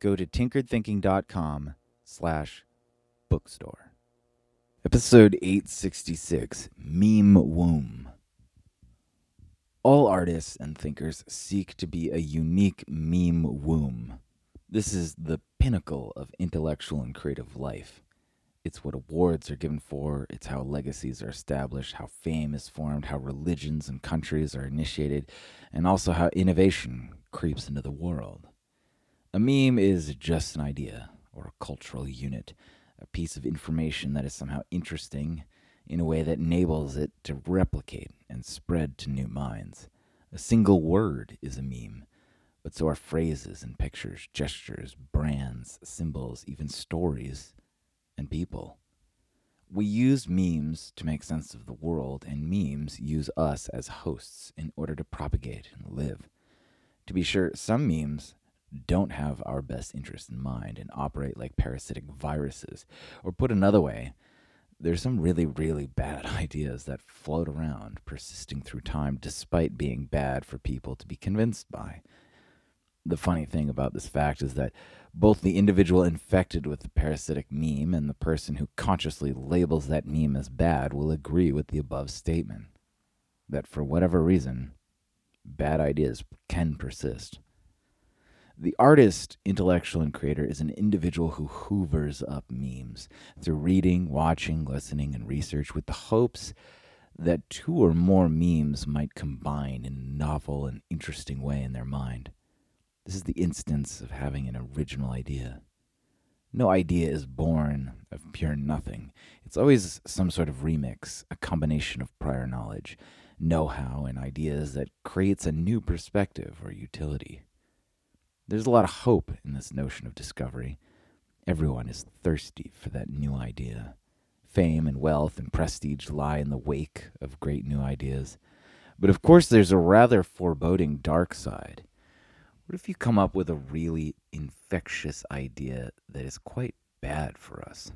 go to tinkeredthinking.com slash bookstore. Episode 866, Meme Womb. All artists and thinkers seek to be a unique meme womb. This is the pinnacle of intellectual and creative life. It's what awards are given for, it's how legacies are established, how fame is formed, how religions and countries are initiated, and also how innovation creeps into the world. A meme is just an idea or a cultural unit, a piece of information that is somehow interesting in a way that enables it to replicate and spread to new minds. A single word is a meme, but so are phrases and pictures, gestures, brands, symbols, even stories and people. We use memes to make sense of the world, and memes use us as hosts in order to propagate and live. To be sure, some memes don't have our best interest in mind and operate like parasitic viruses. Or put another way, there's some really, really bad ideas that float around, persisting through time despite being bad for people to be convinced by. The funny thing about this fact is that both the individual infected with the parasitic meme and the person who consciously labels that meme as bad will agree with the above statement. That for whatever reason, bad ideas can persist. The artist, intellectual, and creator is an individual who hoovers up memes through reading, watching, listening, and research with the hopes that two or more memes might combine in a novel and interesting way in their mind. This is the instance of having an original idea. No idea is born of pure nothing. It's always some sort of remix, a combination of prior knowledge, know how, and ideas that creates a new perspective or utility. There's a lot of hope in this notion of discovery. Everyone is thirsty for that new idea. Fame and wealth and prestige lie in the wake of great new ideas. But of course, there's a rather foreboding dark side. What if you come up with a really infectious idea that is quite bad for us?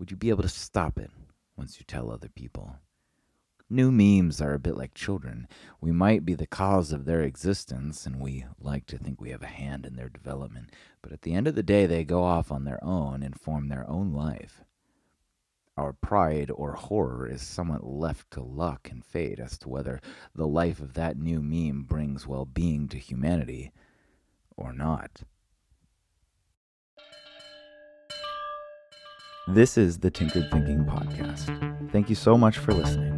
Would you be able to stop it once you tell other people? New memes are a bit like children. We might be the cause of their existence, and we like to think we have a hand in their development, but at the end of the day, they go off on their own and form their own life. Our pride or horror is somewhat left to luck and fate as to whether the life of that new meme brings well being to humanity or not. This is the Tinkered Thinking Podcast. Thank you so much for listening.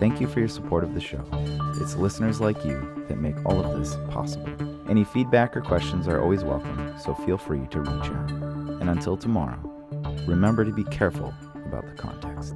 Thank you for your support of the show. It's listeners like you that make all of this possible. Any feedback or questions are always welcome, so feel free to reach out. And until tomorrow, remember to be careful about the context.